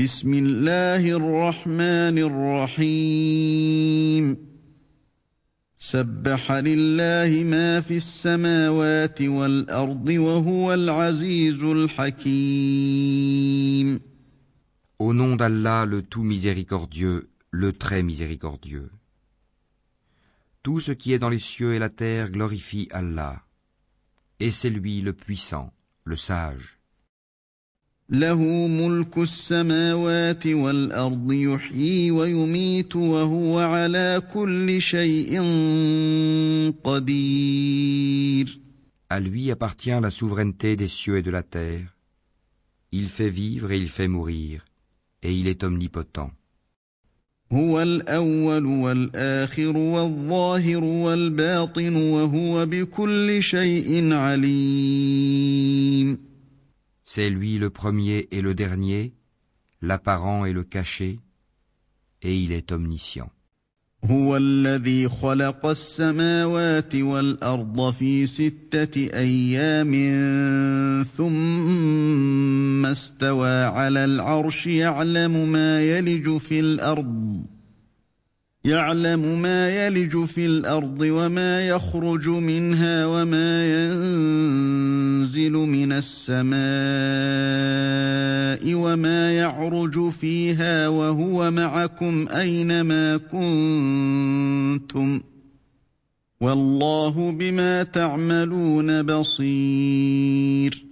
بسم الله الرحمن الرحيم سبح لله ما في السماوات والأرض وهو العزيز الحكيم Au nom d'Allah, le tout miséricordieux, le très miséricordieux. Tout ce qui est dans les cieux et la terre glorifie Allah. Et c'est lui le puissant, le sage. له ملك السماوات والأرض يحيي ويميت وهو على كل شيء قدير À lui appartient la souveraineté des cieux et de la terre. Il fait vivre et il fait mourir, et il est omnipotent. هو الأول والآخر والظاهر والباطن وهو بكل شيء عليم C'est lui le premier et le dernier, l'apparent et le caché, et il est omniscient. هو الذي خلق السماوات والأرض في ستة أيام ثم استوى على العرش يعلم ما يلج في الأرض يعلم ما يلج في الأرض وما يخرج منها وما ينزل من السماء وما يعرج فيها وهو معكم أينما كنتم والله بما تعملون بصير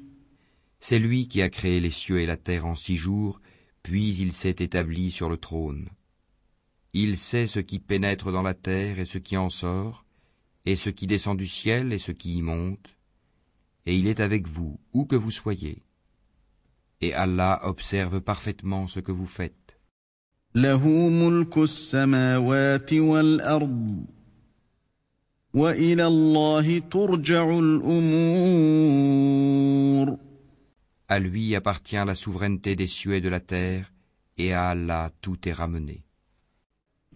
C'est lui qui a créé les cieux et la terre en six jours, puis il s'est établi sur le trône. Il sait ce qui pénètre dans la terre et ce qui en sort, et ce qui descend du ciel et ce qui y monte, et il est avec vous, où que vous soyez. Et Allah observe parfaitement ce que vous faites. À lui appartient la souveraineté des cieux et de la terre, et à Allah tout est ramené.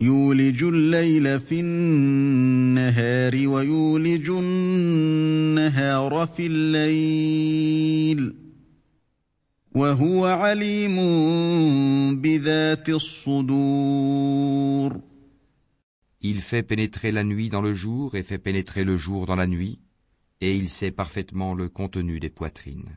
يولج الليل في النهار ويولج النهار في الليل وهو عليم بذات الصدور Il fait pénétrer la nuit dans le jour et fait pénétrer le jour dans la nuit, et il sait parfaitement le contenu des poitrines.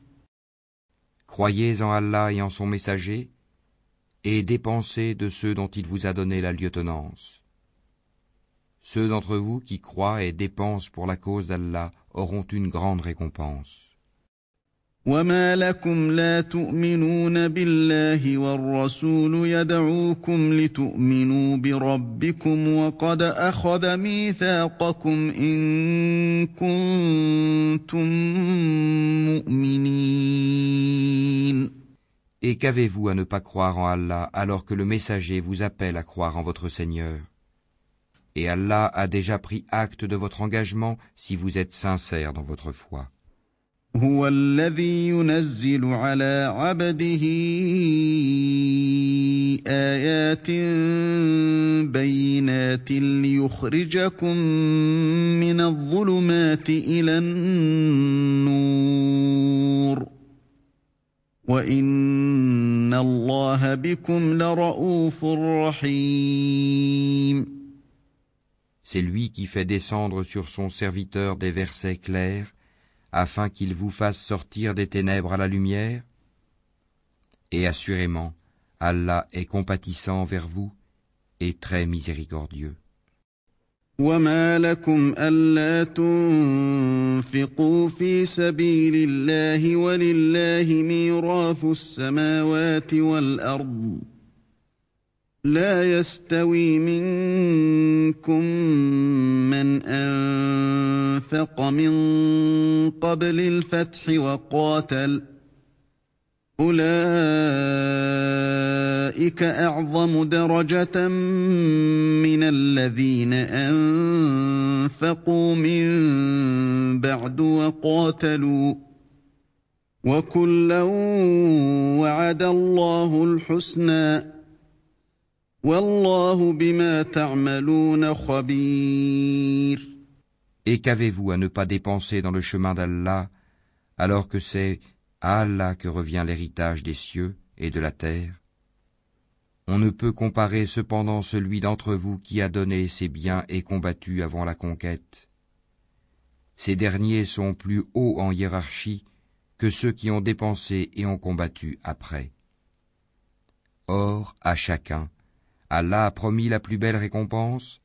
Croyez en Allah et en son messager, et dépensez de ceux dont il vous a donné la lieutenance. Ceux d'entre vous qui croient et dépensent pour la cause d'Allah auront une grande récompense. وما لكم لا تؤمنون بالله والرسول يدعوكم لتؤمنوا بربكم وقد أخذ ميثاقكم إن كنتم مؤمنين Et qu'avez-vous à ne pas croire en Allah alors que le messager vous appelle à croire en votre Seigneur Et Allah a déjà pris acte de votre engagement si vous êtes sincère dans votre foi. هو الذي ينزل على عبده آيات بينات ليخرجكم من الظلمات إلى النور. وإن الله بكم لرؤوف رحيم. C'est lui qui fait descendre sur son serviteur des versets clairs afin qu'il vous fasse sortir des ténèbres à la lumière Et assurément, Allah est compatissant vers vous et très miséricordieux. وما لكم ألا تنفقوا في سبيل الله ولله ميراث السماوات والأرض لا يستوي منكم من أنفق من قبل الفتح وقاتل. أولئك أعظم درجة من الذين أنفقوا من بعد وقاتلوا. وكلا وعد الله الحسنى. Et qu'avez-vous à ne pas dépenser dans le chemin d'Allah alors que c'est à Allah que revient l'héritage des cieux et de la terre? On ne peut comparer cependant celui d'entre vous qui a donné ses biens et combattu avant la conquête. Ces derniers sont plus hauts en hiérarchie que ceux qui ont dépensé et ont combattu après. Or, à chacun, Allah a promis la plus belle récompense,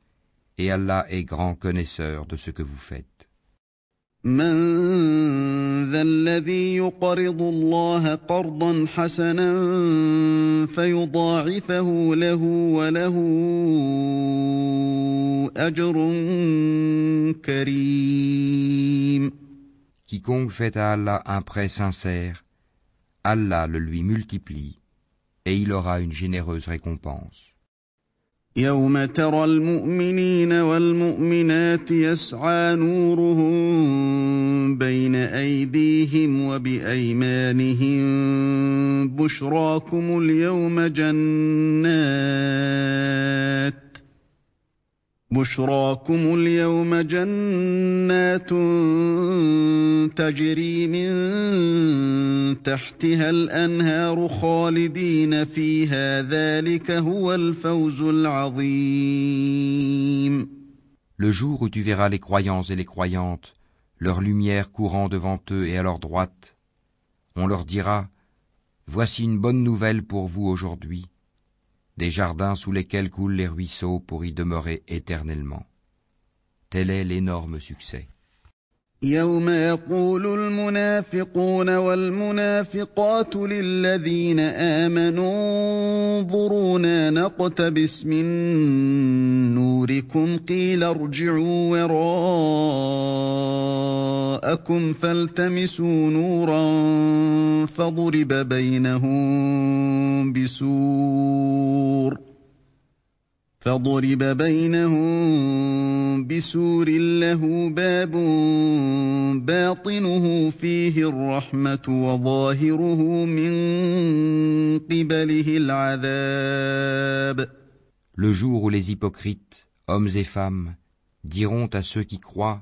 et Allah est grand connaisseur de ce que vous faites. من ذا الذي يقرض الله قرضا حسنا فيضاعفه له وله اجر كريم Quiconque fait à Allah un prêt sincère, Allah le lui multiplie et il aura une généreuse récompense. يوم ترى المؤمنين والمؤمنات يسعى نورهم بين ايديهم وبايمانهم بشراكم اليوم جنات بشراكم اليوم جنات تجري من تحتها الانهار خالدين فيها ذلك هو الفوز العظيم Le jour où tu verras les croyants et les croyantes, leur lumière courant devant eux et à leur droite, on leur dira Voici une bonne nouvelle pour vous aujourd'hui des jardins sous lesquels coulent les ruisseaux pour y demeurer éternellement. Tel est l'énorme succès. يوم يقول المنافقون والمنافقات للذين آمنوا انظرونا نقتبس من نوركم قيل ارجعوا وراءكم فالتمسوا نورا فضرب بينهم بسور فضرب بينهم بسور له باب باطنه فيه الرحمة وظاهره من قبله العذاب Le jour où les hypocrites, hommes et femmes, diront à ceux qui croient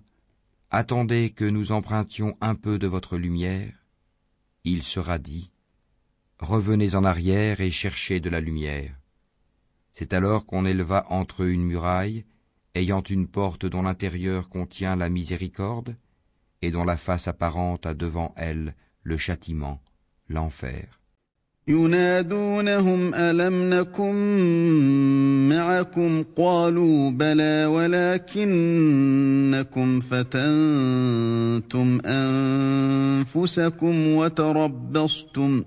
Attendez que nous empruntions un peu de votre lumière, il sera dit Revenez en arrière et cherchez de la lumière. C'est alors qu'on éleva entre eux une muraille, ayant une porte dont l'intérieur contient la miséricorde, et dont la face apparente a devant elle le châtiment, l'enfer. ينادونهم ألم نكن معكم قالوا بلى ولكنكم فتنتم أنفسكم وتربصتم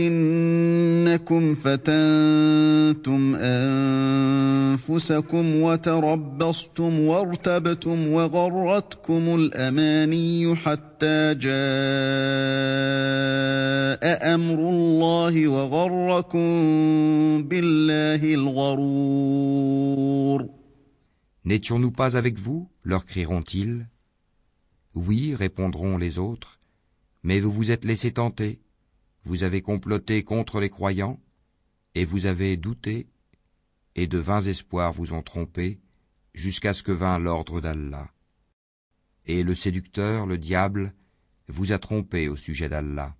ولكنكم فتنتم انفسكم وتربصتم وارتبتم وغرتكم الاماني حتى جاء امر الله وغركم بالله الغرور N'étions-nous pas avec vous leur crieront-ils. Oui, répondront les autres, mais vous vous êtes laissés tenter. vous avez comploté contre les croyants, et vous avez douté, et de vains espoirs vous ont trompé, jusqu'à ce que vint l'ordre d'Allah. Et le séducteur, le diable, vous a trompé au sujet d'Allah.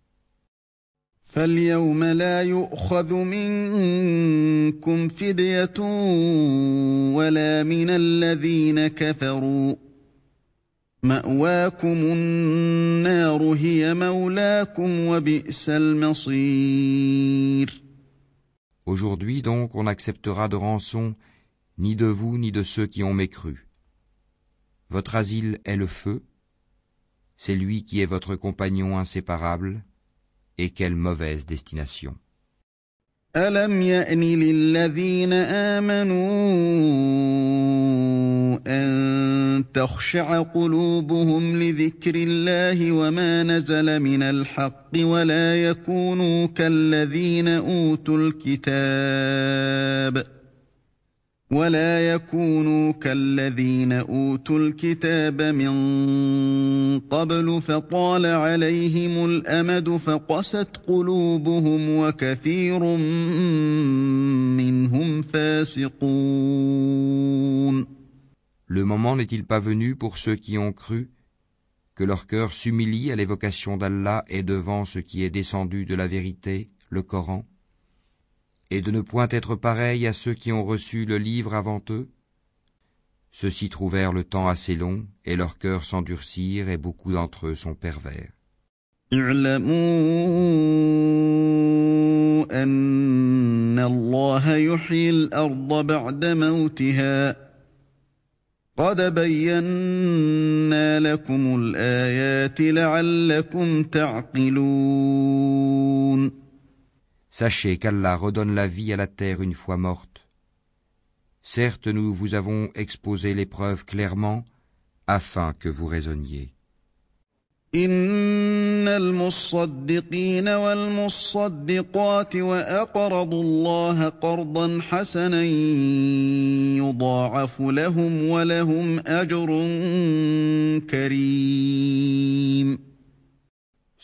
Aujourd'hui donc on acceptera de rançon ni de vous ni de ceux qui ont mécru. Votre asile est le feu, c'est lui qui est votre compagnon inséparable, et quelle mauvaise destination. ألم يأن للذين آمنوا أن تخشع قلوبهم لذكر الله وما نزل من الحق ولا يكونوا كالذين أوتوا الكتاب ۖ ولا يكونوا كالذين اوتوا الكتاب من قبل فطال عليهم الامد فقست قلوبهم وكثير منهم فاسقون Le moment n'est-il pas venu pour ceux qui ont cru que leur cœur s'humilie à l'évocation d'Allah et devant ce qui est descendu de la vérité, le Coran Et de ne point être pareil à ceux qui ont reçu le livre avant eux? Ceux-ci trouvèrent le temps assez long, et leurs cœurs s'endurcirent, et beaucoup d'entre eux sont pervers. Sachez qu'Allah redonne la vie à la terre une fois morte. Certes, nous vous avons exposé l'épreuve clairement afin que vous raisonniez.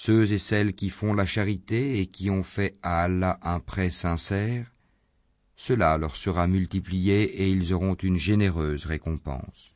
Ceux et celles qui font la charité et qui ont fait à Allah un prêt sincère, cela leur sera multiplié et ils auront une généreuse récompense.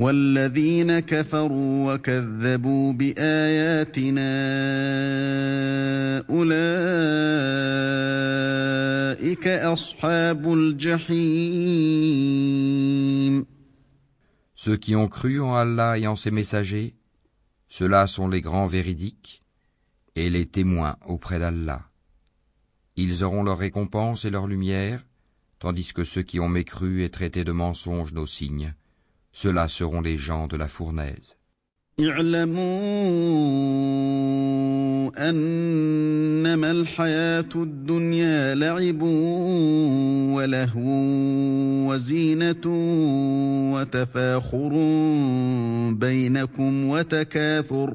والذين كفروا وكذبوا بآياتنا أولئك أصحاب الجحيم Ceux qui ont cru en Allah et en ses messagers, ceux-là sont les grands véridiques et les témoins auprès d'Allah. Ils auront leur récompense et leur lumière, tandis que ceux qui ont mécru et traité de mensonges nos signes, ceux-là seront les gens de la fournaise. وتكاثر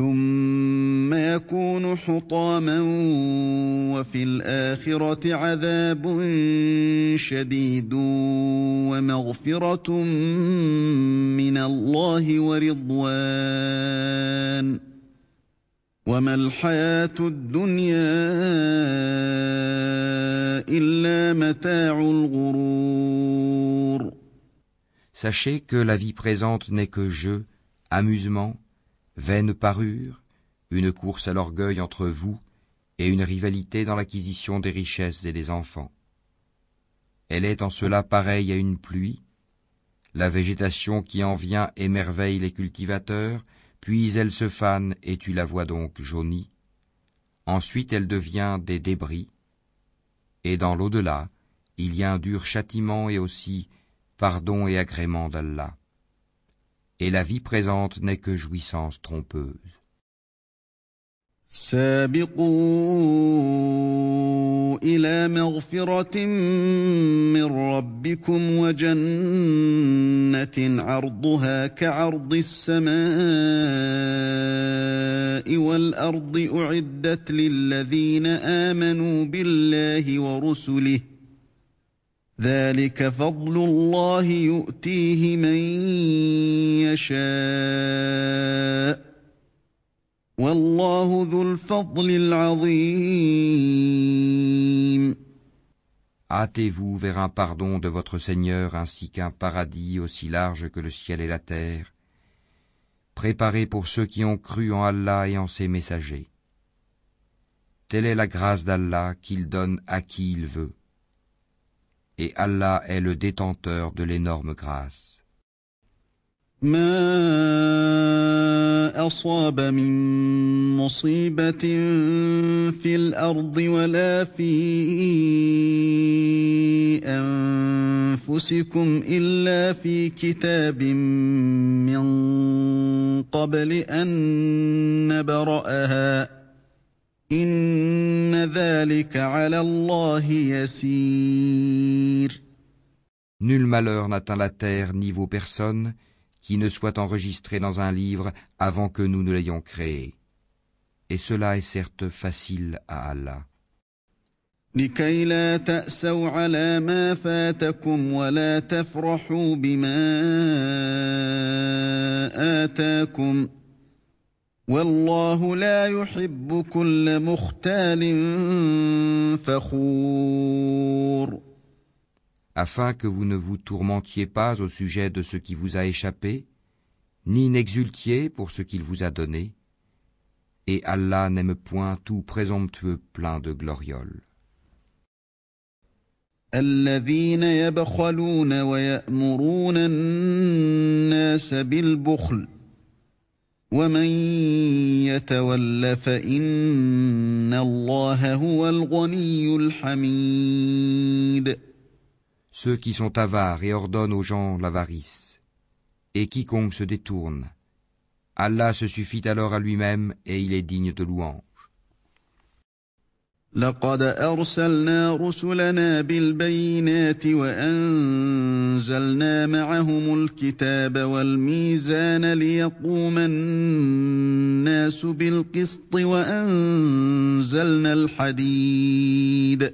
ثم يكون حطاما وفي الآخرة عذاب شديد ومغفرة من الله ورضوان وما الحياة الدنيا إلا متاع الغرور Sachez que la vie présente n'est que jeu, amusement, vaine parure, une course à l'orgueil entre vous et une rivalité dans l'acquisition des richesses et des enfants. Elle est en cela pareille à une pluie, la végétation qui en vient émerveille les cultivateurs, puis elle se fane et tu la vois donc jaunie. Ensuite elle devient des débris, et dans l'au-delà, il y a un dur châtiment et aussi pardon et agrément d'Allah et la vie présente n'est que jouissance trompeuse. سابقوا إلى مغفرة من ربكم وجنة عرضها كعرض السماء والأرض أعدت للذين آمنوا بالله ورسله ذلك فضل الله يؤتيه من يشاء والله ذو الفضل العظيم Hâtez-vous vers un pardon de votre Seigneur ainsi qu'un paradis aussi large que le ciel et la terre, préparé pour ceux qui ont cru en Allah et en ses messagers. Telle est la grâce d'Allah qu'il donne à qui il veut. Et Allah est le détenteur de l'énorme grâce. ما اصاب من مصيبه في الارض ولا في انفسكم الا في كتاب من قبل ان نبراها Nul malheur n'atteint la terre ni vos personnes qui ne soit enregistré dans un livre avant que nous ne l'ayons créé. Et cela est certes facile à Allah. Afin que vous ne vous tourmentiez pas au sujet de ce qui vous a échappé, ni n'exultiez pour ce qu'il vous a donné, et Allah n'aime point tout présomptueux plein de glorioles. Ceux qui sont avares et ordonnent aux gens l'avarice. Et quiconque se détourne, Allah se suffit alors à lui-même et il est digne de louange. لقد أرسلنا رسلنا بالبينات وأنزلنا معهم الكتاب والميزان ليقوم الناس بالقسط وأنزلنا الحديد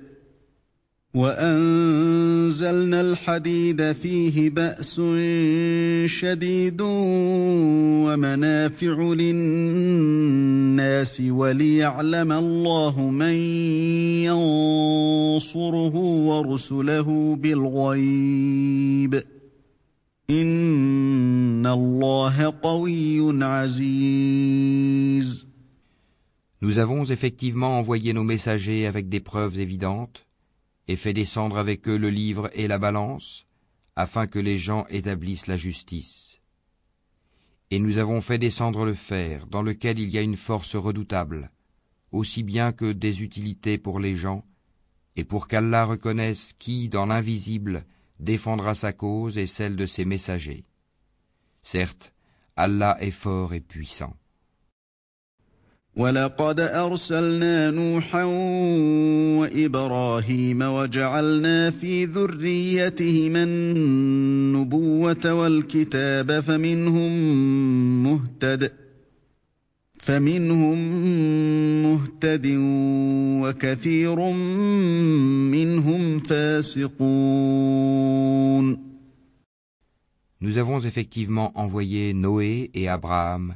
وأنزلنا الحديد فيه بأس شديد ومنافع للناس وليعلم الله من ينصره ورسله بالغيب. إن الله قوي عزيز. Nous avons effectivement envoyé nos messagers avec des preuves évidentes. Et fait descendre avec eux le livre et la balance, afin que les gens établissent la justice. Et nous avons fait descendre le fer, dans lequel il y a une force redoutable, aussi bien que des utilités pour les gens, et pour qu'Allah reconnaisse qui, dans l'invisible, défendra sa cause et celle de ses messagers. Certes, Allah est fort et puissant. ولقد ارسلنا نوحا وابراهيم وجعلنا في ذريتهما النبوه والكتاب فمنهم مهتد فمنهم مهتد وكثير منهم فاسقون Nous avons effectivement envoyé Noé et Abraham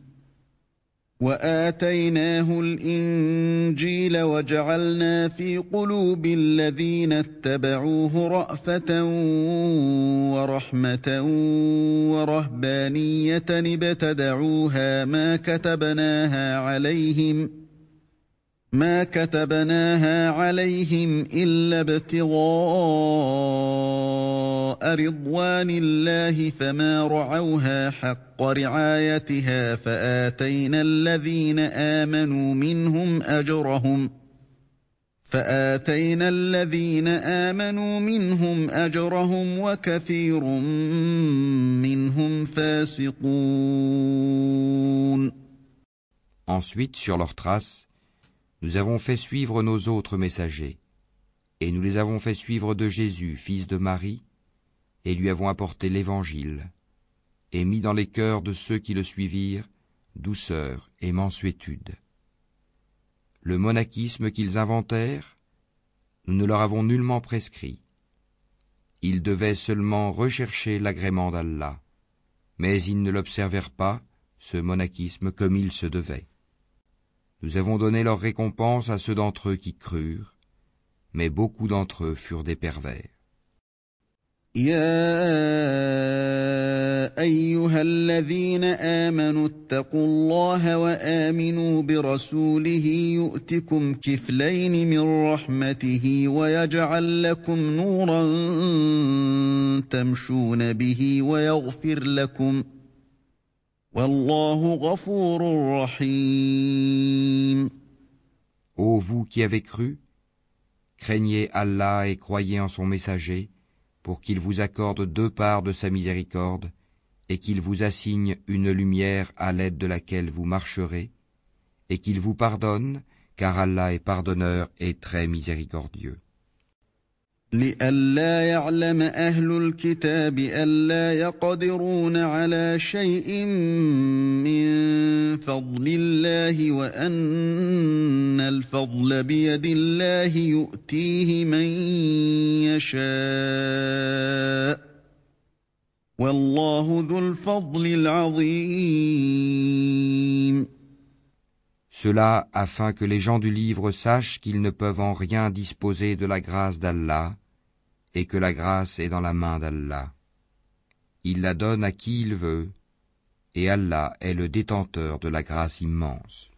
وآتيناه الإنجيل وجعلنا في قلوب الذين اتبعوه رأفة ورحمة ورهبانية ابتدعوها ما كتبناها عليهم ما كتبناها عليهم إلا ابتغاء رضوان الله فما رعوها حق رعايتها فآتينا الذين آمنوا منهم أجرهم فآتينا الذين آمنوا منهم أجرهم وكثير منهم فاسقون. Ensuite, sur leurs traces, nous avons fait suivre nos autres messagers, et nous les avons fait suivre de Jésus, fils de Marie, et lui avons apporté l'Évangile, et mis dans les cœurs de ceux qui le suivirent douceur et mansuétude. Le monachisme qu'ils inventèrent, nous ne leur avons nullement prescrit. Ils devaient seulement rechercher l'agrément d'Allah, mais ils ne l'observèrent pas, ce monachisme, comme il se devait. Nous avons donné leur récompense à ceux d'entre eux qui crurent, mais beaucoup d'entre eux furent des pervers. يا ايها الذين امنوا اتقوا الله وامنوا برسوله يؤتكم كفلين من رحمته ويجعل لكم نورا تمشون به ويغفر لكم والله غفور رحيم Ô vous qui avez cru, craignez Allah et croyez en son messager, pour qu'il vous accorde deux parts de sa miséricorde, et qu'il vous assigne une lumière à l'aide de laquelle vous marcherez, et qu'il vous pardonne, car Allah est pardonneur et très miséricordieux. لئلا يعلم أهل الكتاب ألا يقدرون على شيء من فضل الله وأن الفضل بيد الله يؤتيه من يشاء والله ذو الفضل العظيم. Cela afin que les gens du livre sachent qu'ils ne peuvent en rien disposer de la grâce d'Allah, et que la grâce est dans la main d'Allah. Il la donne à qui il veut, et Allah est le détenteur de la grâce immense.